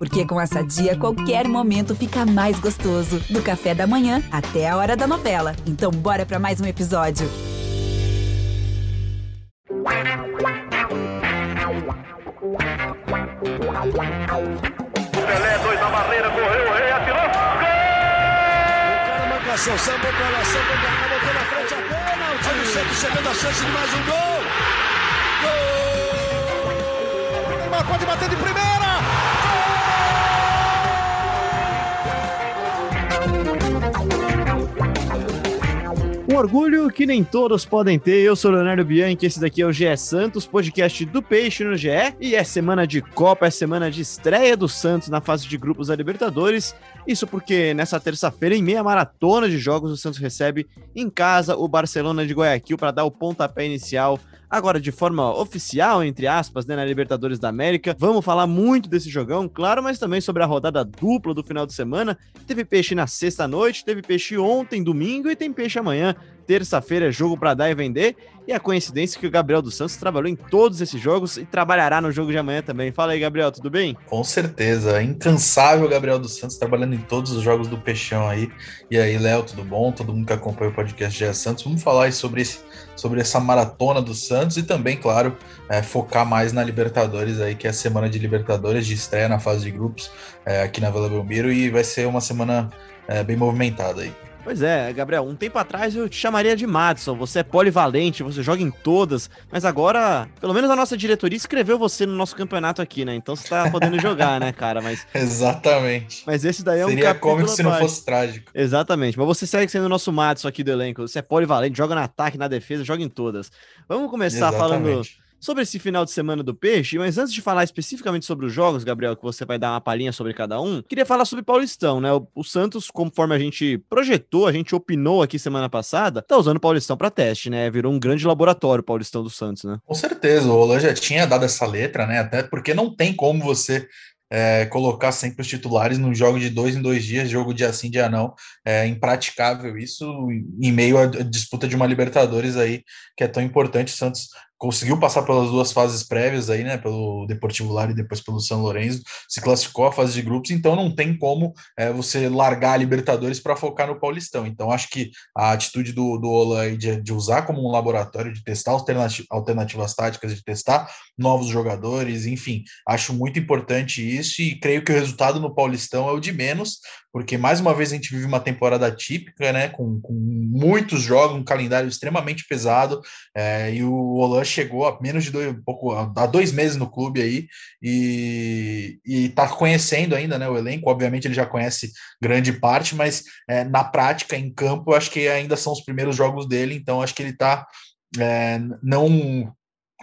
Porque com essa dia, qualquer momento fica mais gostoso. Do café da manhã até a hora da novela. Então, bora para mais um episódio. Pelé, dois na barreira, correu, o rei atirou. Gol! O cara marcação, sambou pra lá, sambou pra cá, botou na frente a pênalti. Olha o Santos chegando a chance de mais um gol. Gol! Neymar pode bater de primeira. Orgulho que nem todos podem ter. Eu sou Leonardo Bianchi, esse daqui é o GE Santos, podcast do Peixe no GE. E é semana de Copa, é semana de estreia do Santos na fase de grupos da Libertadores. Isso porque nessa terça-feira, em meia maratona de jogos, o Santos recebe em casa o Barcelona de Guayaquil para dar o pontapé inicial agora de forma oficial, entre aspas, né, na Libertadores da América. Vamos falar muito desse jogão, claro, mas também sobre a rodada dupla do final de semana. Teve peixe na sexta noite, teve peixe ontem, domingo, e tem peixe amanhã. Terça-feira é jogo para dar e vender. E a coincidência é que o Gabriel dos Santos trabalhou em todos esses jogos e trabalhará no jogo de amanhã também. Fala aí, Gabriel, tudo bem? Com certeza. Incansável Gabriel dos Santos trabalhando em todos os jogos do Peixão aí. E aí, Léo, tudo bom? Todo mundo que acompanha o podcast GE Santos. Vamos falar aí sobre, esse, sobre essa maratona do Santos e também, claro, é, focar mais na Libertadores aí, que é a semana de Libertadores, de estreia na fase de grupos é, aqui na Vila Belmiro. E vai ser uma semana é, bem movimentada aí. Pois é, Gabriel, um tempo atrás eu te chamaria de Madison. Você é polivalente, você joga em todas, mas agora, pelo menos a nossa diretoria escreveu você no nosso campeonato aqui, né? Então você tá podendo jogar, né, cara? Mas Exatamente. Mas esse daí é Seria um capítulo cômico se não fosse trágico. Exatamente, mas você segue sendo o nosso Madison aqui do elenco. Você é polivalente, joga no ataque, na defesa, joga em todas. Vamos começar falando Exatamente. Sobre esse final de semana do Peixe, mas antes de falar especificamente sobre os jogos, Gabriel, que você vai dar uma palhinha sobre cada um, queria falar sobre Paulistão, né? O, o Santos, conforme a gente projetou, a gente opinou aqui semana passada, tá usando Paulistão para teste, né? Virou um grande laboratório Paulistão do Santos, né? Com certeza, o Olan já tinha dado essa letra, né? Até porque não tem como você é, colocar sempre os titulares num jogo de dois em dois dias, jogo dia sim, dia não. É impraticável isso em meio à disputa de uma Libertadores aí, que é tão importante. O Santos conseguiu passar pelas duas fases prévias aí, né? Pelo Deportivo Lara e depois pelo São Lourenço, se classificou à fase de grupos, então não tem como é, você largar a Libertadores para focar no Paulistão. Então acho que a atitude do, do Olan aí de, de usar como um laboratório, de testar alternati- alternativas táticas, de testar novos jogadores, enfim, acho muito importante isso e creio que o resultado no Paulistão é o de menos, porque mais uma vez a gente vive uma temporada típica, né, com, com muitos jogos, um calendário extremamente pesado, é, e o Olan chegou a menos de dois, um pouco, há dois meses no clube aí. E, e tá conhecendo ainda, né, o elenco, obviamente ele já conhece grande parte, mas é, na prática, em campo, acho que ainda são os primeiros jogos dele, então acho que ele tá é, não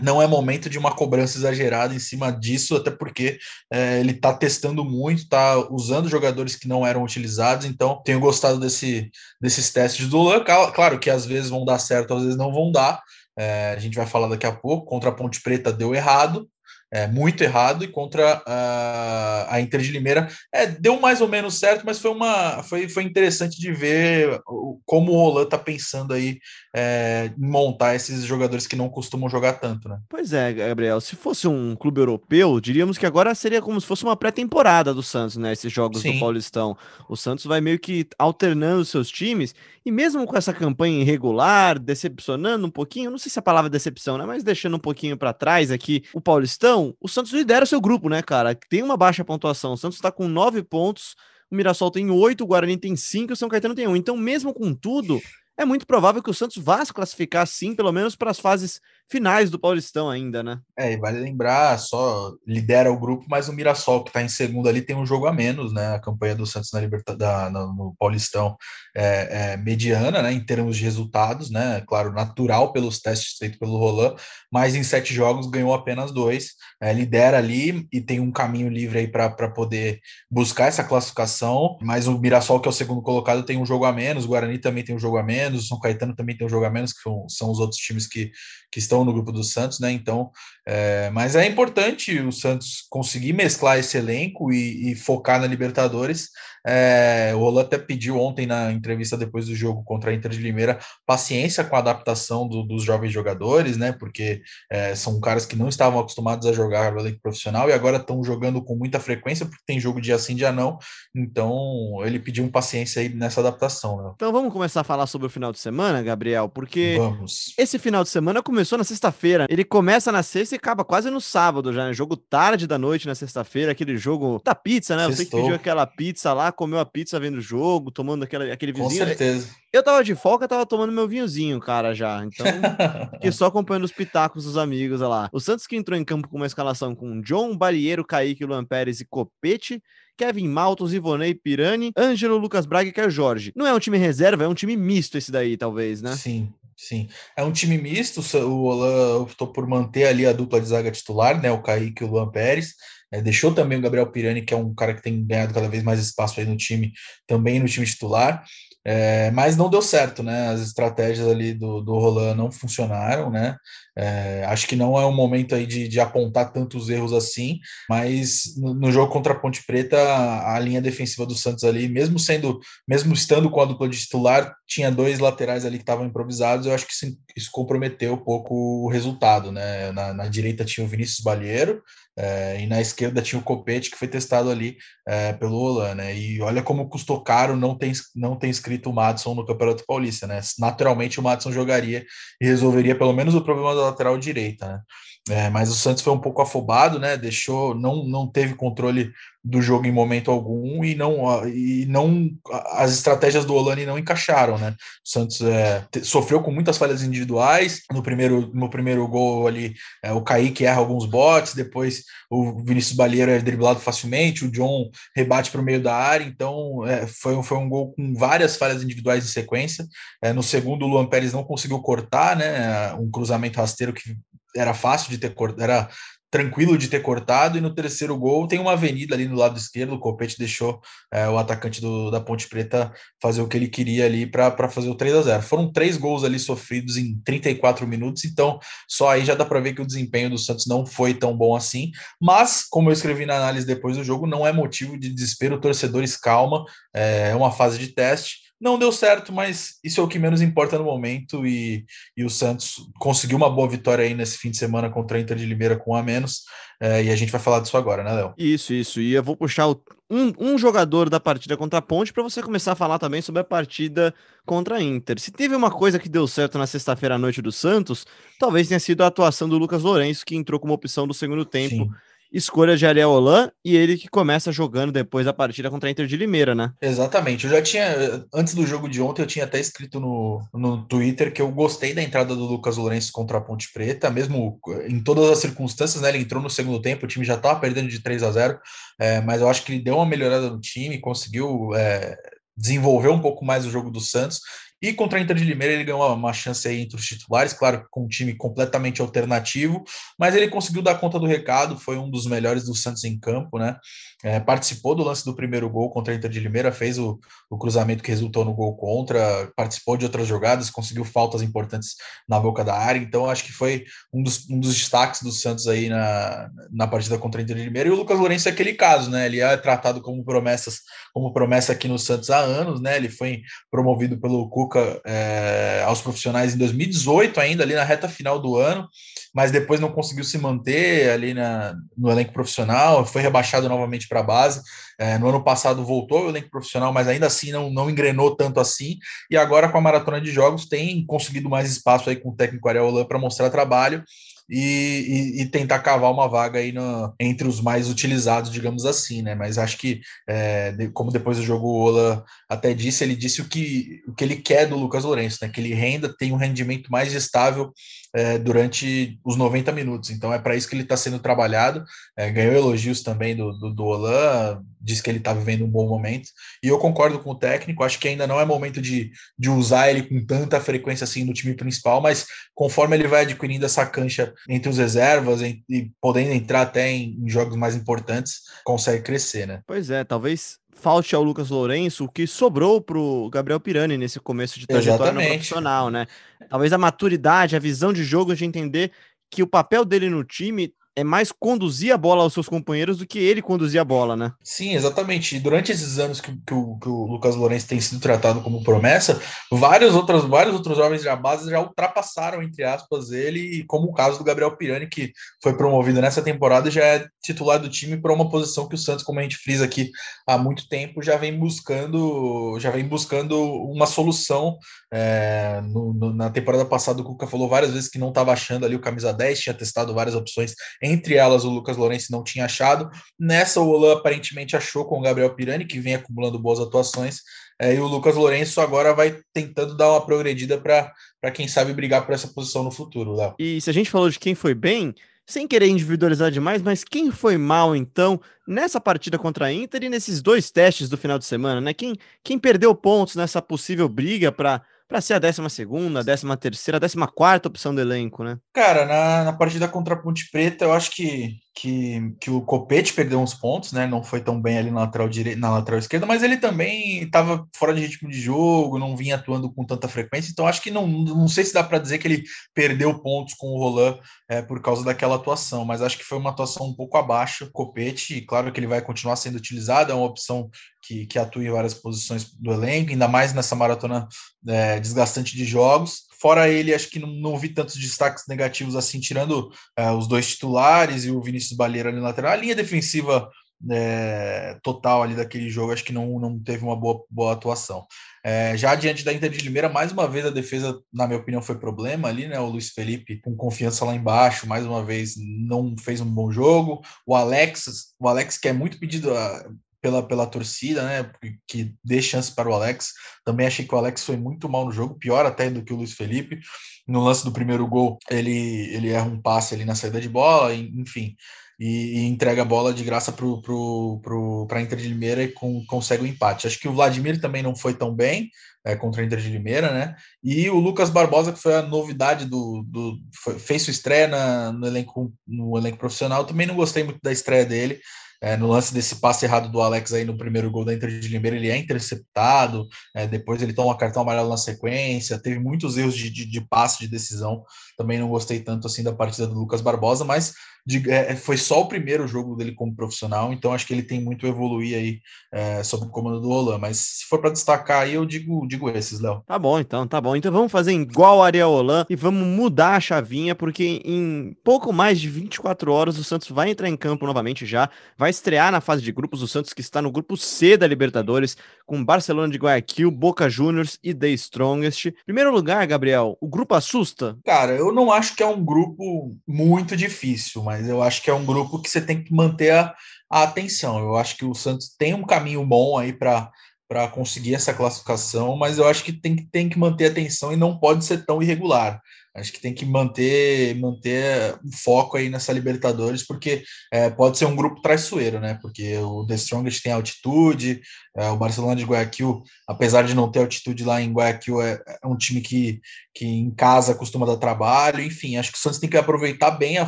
não é momento de uma cobrança exagerada em cima disso, até porque é, ele está testando muito, está usando jogadores que não eram utilizados, então tenho gostado desse, desses testes do Luan. Claro que às vezes vão dar certo, às vezes não vão dar. É, a gente vai falar daqui a pouco. Contra a Ponte Preta deu errado, é, muito errado, e contra a, a Inter de Limeira é, deu mais ou menos certo, mas foi uma foi, foi interessante de ver como o Roland está pensando aí é, em montar esses jogadores que não costumam jogar tanto, né? Pois é, Gabriel. Se fosse um clube europeu, diríamos que agora seria como se fosse uma pré-temporada do Santos, né? Esses jogos do Sim. Paulistão. O Santos vai meio que alternando os seus times, e mesmo com essa campanha irregular, decepcionando um pouquinho, não sei se a palavra é decepção, né? Mas deixando um pouquinho pra trás aqui o Paulistão, o Santos lidera o seu grupo, né, cara? Tem uma baixa pontuação. O Santos tá com nove pontos, o Mirassol tem oito, o Guarani tem cinco, o São Caetano tem um. Então, mesmo com tudo, é muito provável que o Santos vá se classificar, sim, pelo menos para as fases finais do Paulistão ainda, né? É, e vale lembrar, só lidera o grupo, mas o Mirassol, que está em segundo ali, tem um jogo a menos, né? A campanha do Santos na da, no, no Paulistão é, é mediana, né? Em termos de resultados, né? Claro, natural pelos testes feitos pelo Roland, mas em sete jogos ganhou apenas dois. É, lidera ali e tem um caminho livre aí para poder buscar essa classificação. Mas o Mirassol, que é o segundo colocado, tem um jogo a menos, o Guarani também tem um jogo a menos, o São Caetano também tem um jogo a menos, que são, são os outros times que, que estão no grupo do Santos, né? Então, é, mas é importante o Santos conseguir mesclar esse elenco e, e focar na Libertadores. É, o Roland até pediu ontem na entrevista depois do jogo contra a Inter de Limeira paciência com a adaptação do, dos jovens jogadores, né? Porque é, são caras que não estavam acostumados a jogar elenco profissional e agora estão jogando com muita frequência, porque tem jogo dia sim, dia não. Então ele pediu paciência aí nessa adaptação. Né? Então vamos começar a falar sobre o final de semana, Gabriel, porque vamos. esse final de semana começou na sexta-feira. Ele começa na sexta e acaba quase no sábado já, né? Jogo tarde da noite na sexta-feira, aquele jogo da pizza, né? Sextou. Você que pediu aquela pizza lá, comeu a pizza vendo o jogo, tomando aquela, aquele vizinho. Com certeza. Eu tava de folga, tava tomando meu vinhozinho, cara, já. Então, fiquei só acompanhando os pitacos dos amigos lá. O Santos que entrou em campo com uma escalação com John, Barieiro, Kaique, Luan Pérez e Copete. Kevin Maltos, Ivonei Pirani, Ângelo, Lucas Braga e Caio Jorge. Não é um time reserva, é um time misto esse daí, talvez, né? Sim, sim. É um time misto, o Olan optou por manter ali a dupla de zaga titular, né? O Kaique e o Luan Pérez. É, deixou também o Gabriel Pirani, que é um cara que tem ganhado cada vez mais espaço aí no time, também no time titular. É, mas não deu certo, né? As estratégias ali do, do Roland não funcionaram, né? É, acho que não é o momento aí de, de apontar tantos erros assim, mas no, no, jogo contra a Ponte Preta, a, a, linha defensiva do Santos ali, mesmo sendo, mesmo estando com a dupla de titular, tinha dois laterais ali que estavam improvisados, eu acho que isso, isso comprometeu um pouco o resultado, né? Na, na direita tinha o Vinícius Balheiro, é, e na esquerda tinha o Copete, que foi testado ali é, pelo Olan, né? E olha como custou caro não ter, não ter inscrito o Madison no Campeonato Paulista, né? Naturalmente o Madison jogaria e resolveria pelo menos o problema da lateral direita, né? É, mas o Santos foi um pouco afobado, né? Deixou, não, não teve controle do jogo em momento algum e não e não as estratégias do Olani não encaixaram, né? O Santos é, sofreu com muitas falhas individuais. No primeiro no primeiro gol ali, é, o Kaique erra alguns botes, depois o Vinícius Balheiro é driblado facilmente, o John rebate para o meio da área. Então é, foi, foi um gol com várias falhas individuais em sequência. É, no segundo, o Luan Pérez não conseguiu cortar, né? Um cruzamento rasteiro que era fácil de ter cortado, era tranquilo de ter cortado, e no terceiro gol tem uma avenida ali no lado esquerdo, o Copete deixou é, o atacante do, da Ponte Preta fazer o que ele queria ali para fazer o 3 a 0 Foram três gols ali sofridos em 34 minutos, então só aí já dá para ver que o desempenho do Santos não foi tão bom assim, mas como eu escrevi na análise depois do jogo, não é motivo de desespero, torcedores calma, é uma fase de teste, não deu certo, mas isso é o que menos importa no momento. E, e o Santos conseguiu uma boa vitória aí nesse fim de semana contra a Inter de Limeira com um a menos. É, e a gente vai falar disso agora, né, Léo? Isso, isso. E eu vou puxar o, um, um jogador da partida contra a Ponte para você começar a falar também sobre a partida contra a Inter. Se teve uma coisa que deu certo na sexta-feira à noite do Santos, talvez tenha sido a atuação do Lucas Lourenço, que entrou como opção do segundo tempo. Sim escolha de Ariel Holan e ele que começa jogando depois da partida contra a Inter de Limeira, né? Exatamente. Eu já tinha, antes do jogo de ontem, eu tinha até escrito no, no Twitter que eu gostei da entrada do Lucas Lourenço contra a Ponte Preta, mesmo em todas as circunstâncias, né? Ele entrou no segundo tempo, o time já estava perdendo de 3 a 0 é, mas eu acho que ele deu uma melhorada no time, conseguiu. É, desenvolver um pouco mais o jogo do Santos e contra a Inter de Limeira ele ganhou uma, chance aí entre os titulares, claro, com um time completamente alternativo, mas ele conseguiu dar conta do recado, foi um dos melhores do Santos em campo, né? É, participou do lance do primeiro gol contra a Inter de Limeira, fez o, o, cruzamento que resultou no gol contra, participou de outras jogadas, conseguiu faltas importantes na boca da área, então acho que foi um dos, um dos destaques do Santos aí na, na partida contra a Inter de Limeira. E o Lucas Lourenço é aquele caso, né? Ele é tratado como promessas, como promessa aqui no Santos há anos, né? Ele foi promovido pelo Cuca é, aos profissionais em 2018, ainda ali na reta final do ano, mas depois não conseguiu se manter ali na, no elenco profissional, foi rebaixado novamente para a base. É, no ano passado voltou ao elenco profissional, mas ainda assim não, não engrenou tanto assim. E agora, com a maratona de jogos, tem conseguido mais espaço aí com o técnico Ariel para mostrar trabalho e, e, e, tentar cavar uma vaga aí no, entre os mais utilizados, digamos assim, né? Mas acho que, é, como depois do jogo o Ola até disse, ele disse o que, o que ele quer do Lucas Lourenço, né? Que ele renda, tem um rendimento mais estável é, durante os 90 minutos. Então é para isso que ele está sendo trabalhado. É, ganhou elogios também do, do, do Olan, disse que ele está vivendo um bom momento. E eu concordo com o técnico, acho que ainda não é momento de, de usar ele com tanta frequência assim no time principal, mas conforme ele vai adquirindo essa cancha entre os reservas e podendo entrar até em, em jogos mais importantes, consegue crescer, né? Pois é, talvez falte ao Lucas Lourenço o que sobrou pro Gabriel Pirani nesse começo de trajetória no profissional, né? Talvez a maturidade, a visão de jogo de entender que o papel dele no time é mais conduzir a bola aos seus companheiros do que ele conduzir a bola, né? Sim, exatamente. E durante esses anos que, que o, que o Lucas Lourenço tem sido tratado como promessa, vários outros, vários outros jovens da base já ultrapassaram, entre aspas, ele, como o caso do Gabriel Pirani, que foi promovido nessa temporada e já é titular do time para uma posição que o Santos, como a gente frisa aqui há muito tempo, já vem buscando, já vem buscando uma solução. É, no, no, na temporada passada, o Cuca falou várias vezes que não estava achando ali o camisa 10, tinha testado várias opções entre elas o Lucas Lourenço não tinha achado. Nessa, o Olan aparentemente achou com o Gabriel Pirani, que vem acumulando boas atuações. É, e o Lucas Lourenço agora vai tentando dar uma progredida para quem sabe brigar por essa posição no futuro, Léo. E se a gente falou de quem foi bem, sem querer individualizar demais, mas quem foi mal então nessa partida contra a Inter e nesses dois testes do final de semana, né? Quem, quem perdeu pontos nessa possível briga para para ser a 12 segunda, a 13 terceira, a 14 quarta opção do elenco, né? Cara, na, na partida contra a Ponte Preta, eu acho que, que, que o Copete perdeu uns pontos, né? Não foi tão bem ali na lateral direita, na lateral esquerda, mas ele também estava fora de ritmo de jogo, não vinha atuando com tanta frequência, então acho que não, não sei se dá para dizer que ele perdeu pontos com o Roland é, por causa daquela atuação, mas acho que foi uma atuação um pouco abaixo. Copete, e claro que ele vai continuar sendo utilizado, é uma opção que, que atua em várias posições do elenco, ainda mais nessa maratona é, desgastante de jogos. Fora ele, acho que não, não vi tantos destaques negativos assim, tirando é, os dois titulares e o Vinícius Balheiro ali na lateral. A linha defensiva é, total ali daquele jogo, acho que não, não teve uma boa, boa atuação. É, já diante da Inter de Limeira, mais uma vez a defesa, na minha opinião, foi problema ali, né? O Luiz Felipe com confiança lá embaixo, mais uma vez não fez um bom jogo. O Alex, o Alex que é muito pedido a, pela, pela torcida, né? Que dê chance para o Alex. Também achei que o Alex foi muito mal no jogo, pior até do que o Luiz Felipe. No lance do primeiro gol, ele, ele erra um passe ali na saída de bola, enfim. E, e entrega a bola de graça para pro, pro, a Inter de Limeira e com, consegue o empate. Acho que o Vladimir também não foi tão bem é, contra a Inter de Limeira, né? E o Lucas Barbosa, que foi a novidade do. do foi, fez sua estreia na, no, elenco, no elenco profissional, também não gostei muito da estreia dele. É, no lance desse passe errado do Alex aí no primeiro gol da Inter de Limeira, ele é interceptado, é, depois ele toma cartão amarelo na sequência, teve muitos erros de, de, de, passe, de decisão, também não gostei tanto assim da partida do Lucas Barbosa, mas de, é, foi só o primeiro jogo dele como profissional, então acho que ele tem muito a evoluir aí é, sob o comando do Roland, mas se for para destacar aí, eu digo, digo esses, Léo. Tá bom, então, tá bom. Então vamos fazer igual o Ariel Roland e vamos mudar a chavinha, porque em pouco mais de 24 horas o Santos vai entrar em campo novamente já, vai estrear na fase de grupos, o Santos que está no grupo C da Libertadores, com Barcelona de Guayaquil, Boca Juniors e The Strongest. Primeiro lugar, Gabriel, o grupo assusta? Cara, eu não acho que é um grupo muito difícil, mas eu acho que é um grupo que você tem que manter a, a atenção. Eu acho que o Santos tem um caminho bom aí para para conseguir essa classificação, mas eu acho que tem, tem que manter atenção e não pode ser tão irregular. Acho que tem que manter manter o foco aí nessa Libertadores, porque é, pode ser um grupo traiçoeiro, né? Porque o The Strongest tem altitude, é, o Barcelona de Guayaquil, apesar de não ter altitude lá em Guayaquil, é, é, um time que, que em casa costuma dar trabalho. Enfim, acho que o Santos tem que aproveitar bem a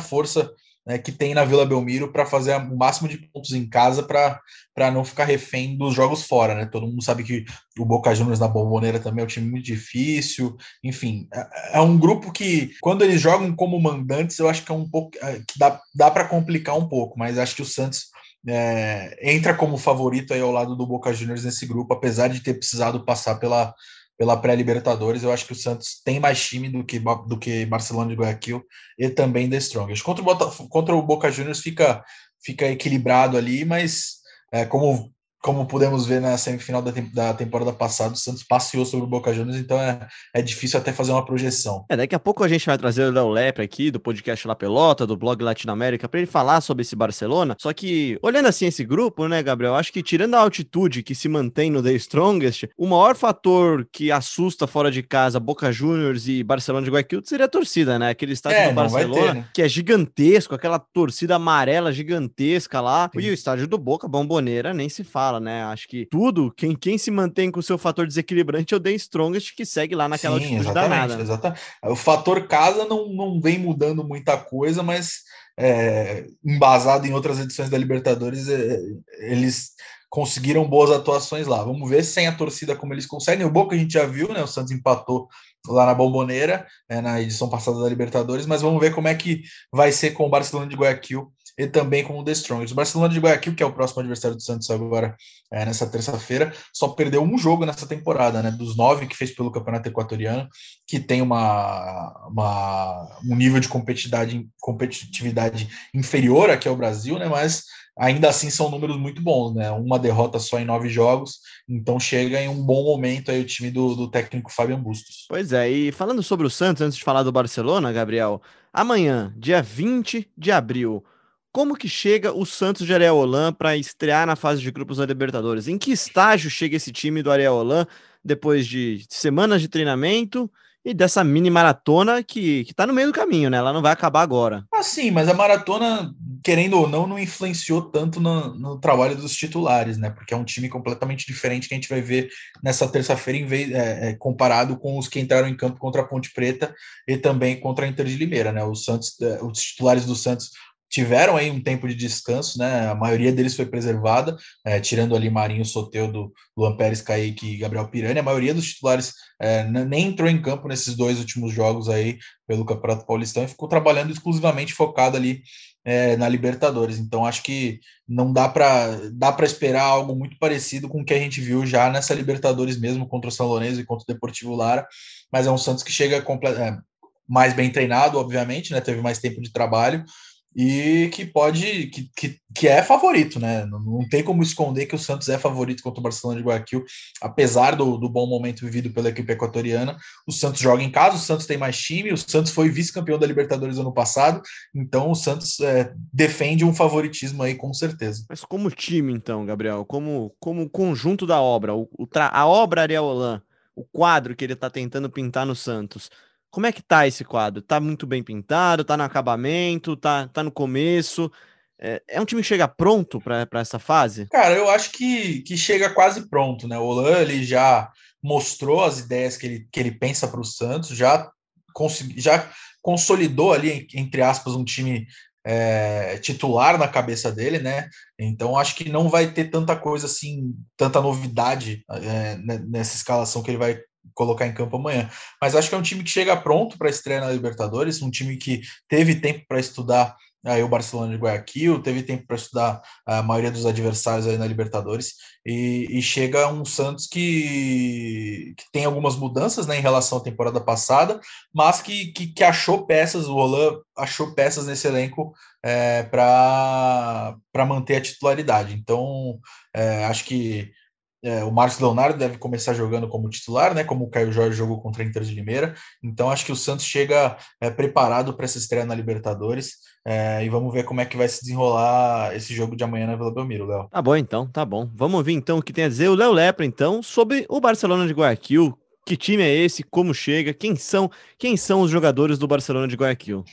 força né, que tem na Vila Belmiro para fazer o máximo de pontos em casa para não ficar refém dos jogos fora, né? Todo mundo sabe que o Boca Juniors na Bomboneira também é um time muito difícil. Enfim, é, é um grupo que, quando eles jogam como mandantes, eu acho que é um pouco é, que dá, dá para complicar um pouco, mas acho que o Santos é, entra como favorito aí ao lado do Boca Juniors nesse grupo, apesar de ter precisado passar pela pela pré-Libertadores. Eu acho que o Santos tem mais time do que, do que Barcelona de Guayaquil e também The Strongest. Contra o, Bota, contra o Boca Juniors fica, fica equilibrado ali, mas é, como como pudemos ver na semifinal da, da temporada passada, o Santos passeou sobre o Boca Juniors, então é, é difícil até fazer uma projeção. É, daqui a pouco a gente vai trazer o Léo Lepre aqui, do podcast La Pelota, do blog Latinoamérica, para ele falar sobre esse Barcelona. Só que, olhando assim esse grupo, né, Gabriel, acho que tirando a altitude que se mantém no The Strongest, o maior fator que assusta fora de casa Boca Juniors e Barcelona de Guayaquil seria a torcida, né? Aquele estádio é, do Barcelona, ter, né? que é gigantesco, aquela torcida amarela gigantesca lá. Sim. E o estádio do Boca, Bomboneira, nem se fala fala, né? Acho que tudo, quem, quem se mantém com o seu fator desequilibrante é o The Strongest, que segue lá naquela Sim, altitude exatamente, danada. Exatamente. O fator casa não, não vem mudando muita coisa, mas é, embasado em outras edições da Libertadores, é, eles conseguiram boas atuações lá. Vamos ver sem a torcida como eles conseguem. O Boca a gente já viu, né? O Santos empatou lá na Bomboneira, é, na edição passada da Libertadores, mas vamos ver como é que vai ser com o Barcelona de Guayaquil e também com o The Strongest. O Barcelona de Guayaquil, que é o próximo adversário do Santos agora é, nessa terça-feira, só perdeu um jogo nessa temporada, né? Dos nove que fez pelo Campeonato Equatoriano, que tem uma, uma um nível de competitividade, competitividade inferior aqui ao Brasil, né? Mas ainda assim são números muito bons, né? Uma derrota só em nove jogos, então chega em um bom momento aí o time do, do técnico Fabian Bustos. Pois é, e falando sobre o Santos, antes de falar do Barcelona, Gabriel, amanhã, dia 20 de abril, como que chega o Santos de Areolan para estrear na fase de grupos da Libertadores? Em que estágio chega esse time do Areolan depois de semanas de treinamento e dessa mini maratona que, que tá no meio do caminho, né? Ela não vai acabar agora. Ah, sim, mas a maratona, querendo ou não, não influenciou tanto no, no trabalho dos titulares, né? Porque é um time completamente diferente que a gente vai ver nessa terça-feira, em vez é, é, comparado com os que entraram em campo contra a Ponte Preta e também contra a Inter de Limeira, né? Os Santos, é, os titulares do Santos tiveram aí um tempo de descanso, né? A maioria deles foi preservada, é, tirando ali Marinho, Soteudo, Luan Pérez, Kaique e Gabriel Pirani. A maioria dos titulares é, nem entrou em campo nesses dois últimos jogos aí pelo Campeonato Paulistão e ficou trabalhando exclusivamente focado ali é, na Libertadores. Então acho que não dá para dá para esperar algo muito parecido com o que a gente viu já nessa Libertadores mesmo contra o São Lourenço e contra o Deportivo Lara, mas é um Santos que chega é, mais bem treinado, obviamente, né? Teve mais tempo de trabalho e que pode, que, que, que é favorito, né? Não, não, tem como esconder que o Santos é favorito contra o Barcelona de Guayaquil, apesar do, do bom momento vivido pela equipe equatoriana. O Santos joga em casa, o Santos tem mais time, o Santos foi vice-campeão da Libertadores ano passado, então o Santos é, defende um favoritismo aí com certeza. Mas como time, então, Gabriel, como, como conjunto da obra, o, a obra Ariel Holan, o quadro que ele está tentando pintar no Santos como é que tá esse quadro? Tá muito bem pintado, tá no acabamento, tá, tá no começo. É, é um time que chega pronto para essa fase? Cara, eu acho que, que chega quase pronto, né? O Olan ele já mostrou as ideias que ele, que ele pensa para o Santos, já, consegui, já consolidou ali, entre aspas, um time é, titular na cabeça dele, né? Então acho que não vai ter tanta coisa assim, tanta novidade é, nessa escalação que ele vai colocar em campo amanhã. Mas acho que é um time que chega pronto para estreia na Libertadores, um time que teve tempo para estudar aí o Barcelona de Guayaquil, teve tempo para estudar a maioria dos adversários aí na Libertadores, e, e chega um Santos que, que, tem algumas mudanças né, em relação à temporada passada, mas que, que, que achou peças, o Roland achou peças nesse elenco é, para manter a titularidade. Então, é, acho que é, o Marcos Leonardo deve começar jogando como titular, né? Como o Caio Jorge jogou contra a Inter de Limeira. Então acho que o Santos chega é, preparado para essa estreia na Libertadores. É, e vamos ver como é que vai se desenrolar esse jogo de amanhã na Vila Belmiro, Léo. Tá bom, então, tá bom. Vamos ouvir então o que tem a dizer o Léo Lepra, então, sobre o Barcelona de Guayaquil. Que time é esse? Como chega? Quem são? Quem são os jogadores do Barcelona de Guayaquil?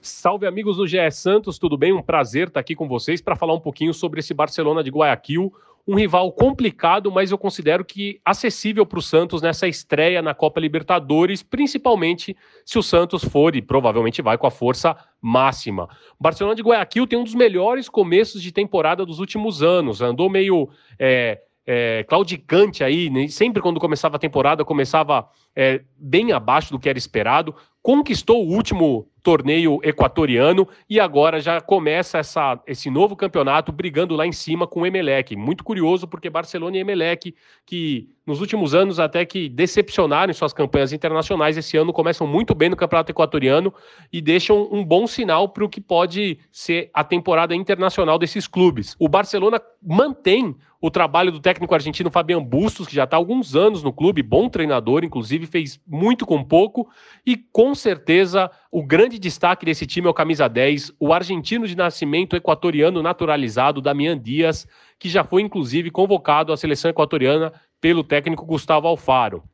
Salve amigos do GE Santos, tudo bem? Um prazer estar aqui com vocês para falar um pouquinho sobre esse Barcelona de Guayaquil um rival complicado, mas eu considero que acessível para o Santos nessa estreia na Copa Libertadores, principalmente se o Santos for e provavelmente vai com a força máxima. Barcelona de Guayaquil tem um dos melhores começos de temporada dos últimos anos, andou meio é, é, claudicante aí, né? sempre quando começava a temporada começava é, bem abaixo do que era esperado, conquistou o último torneio equatoriano e agora já começa essa, esse novo campeonato brigando lá em cima com o Emelec. Muito curioso porque Barcelona e Emelec, que nos últimos anos até que decepcionaram em suas campanhas internacionais, esse ano começam muito bem no campeonato equatoriano e deixam um bom sinal para o que pode ser a temporada internacional desses clubes. O Barcelona mantém o trabalho do técnico argentino Fabian Bustos, que já está há alguns anos no clube, bom treinador, inclusive fez muito com pouco, e com certeza o grande destaque desse time é o camisa 10, o argentino de nascimento equatoriano naturalizado, Damian Dias, que já foi inclusive convocado à seleção equatoriana pelo técnico Gustavo Alfaro.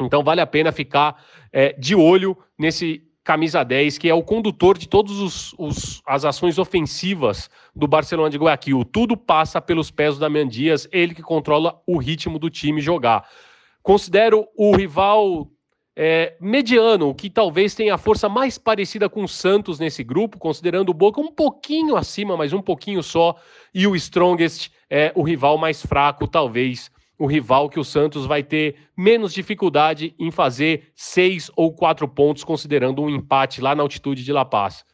Então vale a pena ficar é, de olho nesse camisa 10, que é o condutor de todas as ações ofensivas do Barcelona de Guayaquil. Tudo passa pelos pés do Damian Dias, ele que controla o ritmo do time jogar. Considero o rival é, mediano, que talvez tenha a força mais parecida com o Santos nesse grupo, considerando o Boca um pouquinho acima, mas um pouquinho só, e o Strongest é o rival mais fraco, talvez o rival que o Santos vai ter menos dificuldade em fazer seis ou quatro pontos, considerando um empate lá na altitude de La Paz.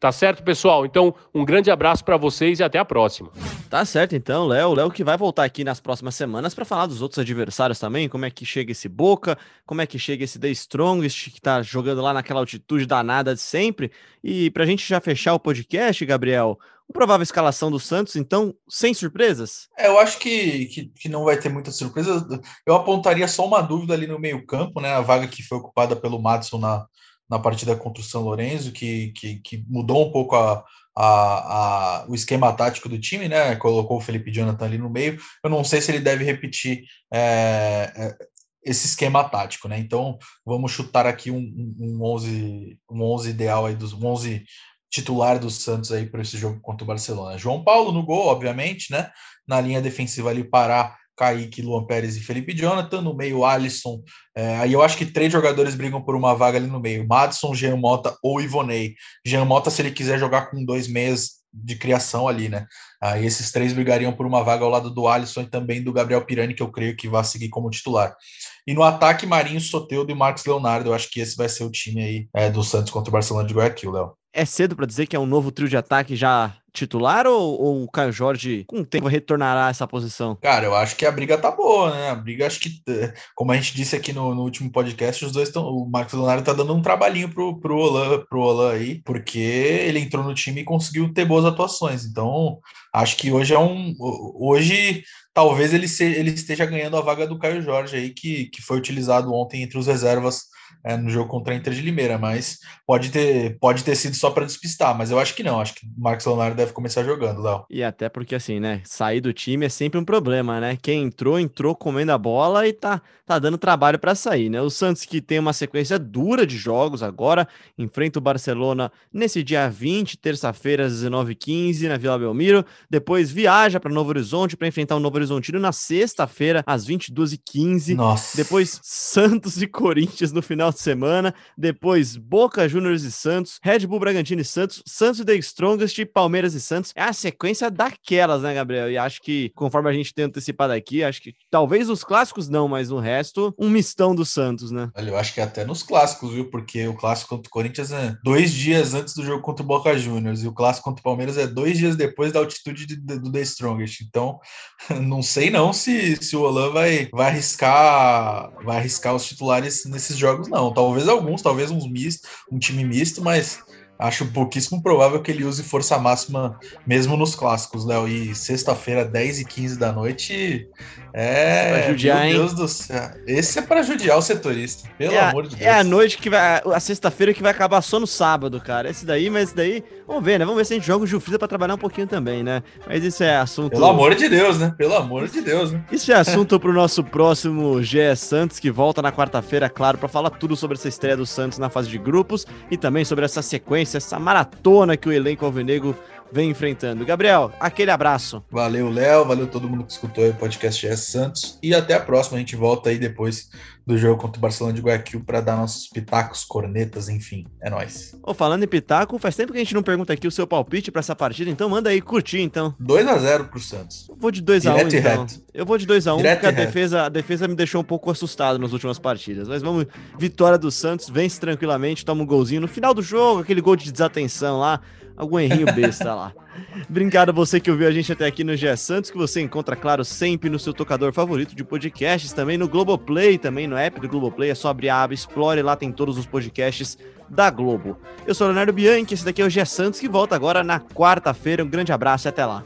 Tá certo, pessoal? Então, um grande abraço para vocês e até a próxima. Tá certo, então, Léo. Léo que vai voltar aqui nas próximas semanas para falar dos outros adversários também, como é que chega esse Boca, como é que chega esse The Strongest, que tá jogando lá naquela altitude danada de sempre. E pra gente já fechar o podcast, Gabriel, uma provável escalação do Santos, então, sem surpresas? É, eu acho que, que, que, não vai ter muita surpresa. Eu apontaria só uma dúvida ali no meio-campo, né? A vaga que foi ocupada pelo Madison na, na partida contra o São Lourenço, que, que, que mudou um pouco a, a, a, o esquema tático do time, né? Colocou o Felipe Jonathan ali no meio. Eu não sei se ele deve repetir é, é, esse esquema tático, né? Então vamos chutar aqui um, um, um 11, um 11 ideal aí dos um 11 titular do Santos aí para esse jogo contra o Barcelona. João Paulo no gol, obviamente, né? Na linha defensiva ali Pará, Kaique, Luan Pérez e Felipe Jonathan, no meio Alisson. É, aí eu acho que três jogadores brigam por uma vaga ali no meio: Madison, Jean Mota ou Ivonei. Jean Mota, se ele quiser jogar com dois meias de criação ali, né? Aí esses três brigariam por uma vaga ao lado do Alisson e também do Gabriel Pirani, que eu creio que vai seguir como titular. E no ataque, Marinho, Soteudo e Marcos Leonardo. Eu acho que esse vai ser o time aí é, do Santos contra o Barcelona de Guayaquil, Léo. É cedo para dizer que é um novo trio de ataque já titular ou, ou, o Caio Jorge com o tempo retornará a essa posição? Cara, eu acho que a briga tá boa, né? A briga, acho que, eh, como a gente disse aqui no, no último podcast, os dois estão. O Marcos Leonardo tá dando um trabalhinho pro, pro, Olan, pro Olan aí, porque ele entrou no time e conseguiu ter boas atuações. Então, acho que hoje é um. Hoje talvez ele, se, ele esteja ganhando a vaga do Caio Jorge aí, que, que foi utilizado ontem entre os reservas é, no jogo contra a Inter de Limeira, mas pode ter, pode ter sido só para despistar, mas eu acho que não, acho que o Marcos Leonardo deve começar jogando, Léo. E até porque assim, né, sair do time é sempre um problema, né? Quem entrou, entrou comendo a bola e tá, tá dando trabalho para sair, né? O Santos que tem uma sequência dura de jogos agora, enfrenta o Barcelona nesse dia 20, terça-feira às 19h15 na Vila Belmiro, depois viaja para Novo Horizonte para enfrentar o Novo Horizontino na sexta-feira às 22h15. Nossa. Depois Santos e Corinthians no final final de semana. Depois, Boca Juniors e Santos, Red Bull Bragantino e Santos, Santos e The Strongest, Palmeiras e Santos. É a sequência daquelas, né, Gabriel? E acho que, conforme a gente tem antecipado aqui, acho que talvez os clássicos não, mas no resto, um mistão do Santos, né? Olha, eu acho que até nos clássicos, viu? Porque o clássico contra o Corinthians é dois dias antes do jogo contra o Boca Juniors e o clássico contra o Palmeiras é dois dias depois da altitude de, de, do The Strongest. Então, não sei não se, se o Olan vai, vai arriscar vai arriscar os titulares nesses jogos, não. Talvez alguns, talvez uns misto, um time misto, mas acho pouquíssimo provável que ele use força máxima mesmo nos clássicos, Léo. E sexta-feira, 10 e 15 da noite, é. Pra judiar, meu Deus hein? do céu. Esse é para judiar o setorista, pelo é amor de Deus. É a noite que vai. A sexta-feira que vai acabar só no sábado, cara. Esse daí, mas esse daí. Vamos ver, né? Vamos ver se a gente joga o Jufrida pra trabalhar um pouquinho também, né? Mas isso é assunto. Pelo amor de Deus, né? Pelo amor de Deus, né? Isso é assunto pro nosso próximo GE Santos, que volta na quarta-feira, claro, para falar tudo sobre essa estreia do Santos na fase de grupos e também sobre essa sequência, essa maratona que o elenco alvinegro vem enfrentando. Gabriel, aquele abraço. Valeu, Léo. Valeu todo mundo que escutou o podcast GS Santos. E até a próxima. A gente volta aí depois do jogo contra o Barcelona de Guayaquil para dar nossos pitacos, cornetas, enfim. É nóis. Oh, falando em pitaco, faz tempo que a gente não pergunta aqui o seu palpite para essa partida, então manda aí curtir, então. 2 a 0 pro Santos. Eu vou de 2 a 1 um, então. Eu vou de 2 a 1 um, porque a defesa, a defesa me deixou um pouco assustado nas últimas partidas. Mas vamos, vitória do Santos, vence tranquilamente, toma um golzinho no final do jogo, aquele gol de desatenção lá algum errinho besta lá. Obrigado a você que ouviu a gente até aqui no GE Santos, que você encontra, claro, sempre no seu tocador favorito de podcasts, também no Globoplay, também no app do Globoplay, é só abrir a aba, explore, lá tem todos os podcasts da Globo. Eu sou Leonardo Bianchi, esse daqui é o GE Santos, que volta agora na quarta-feira. Um grande abraço e até lá.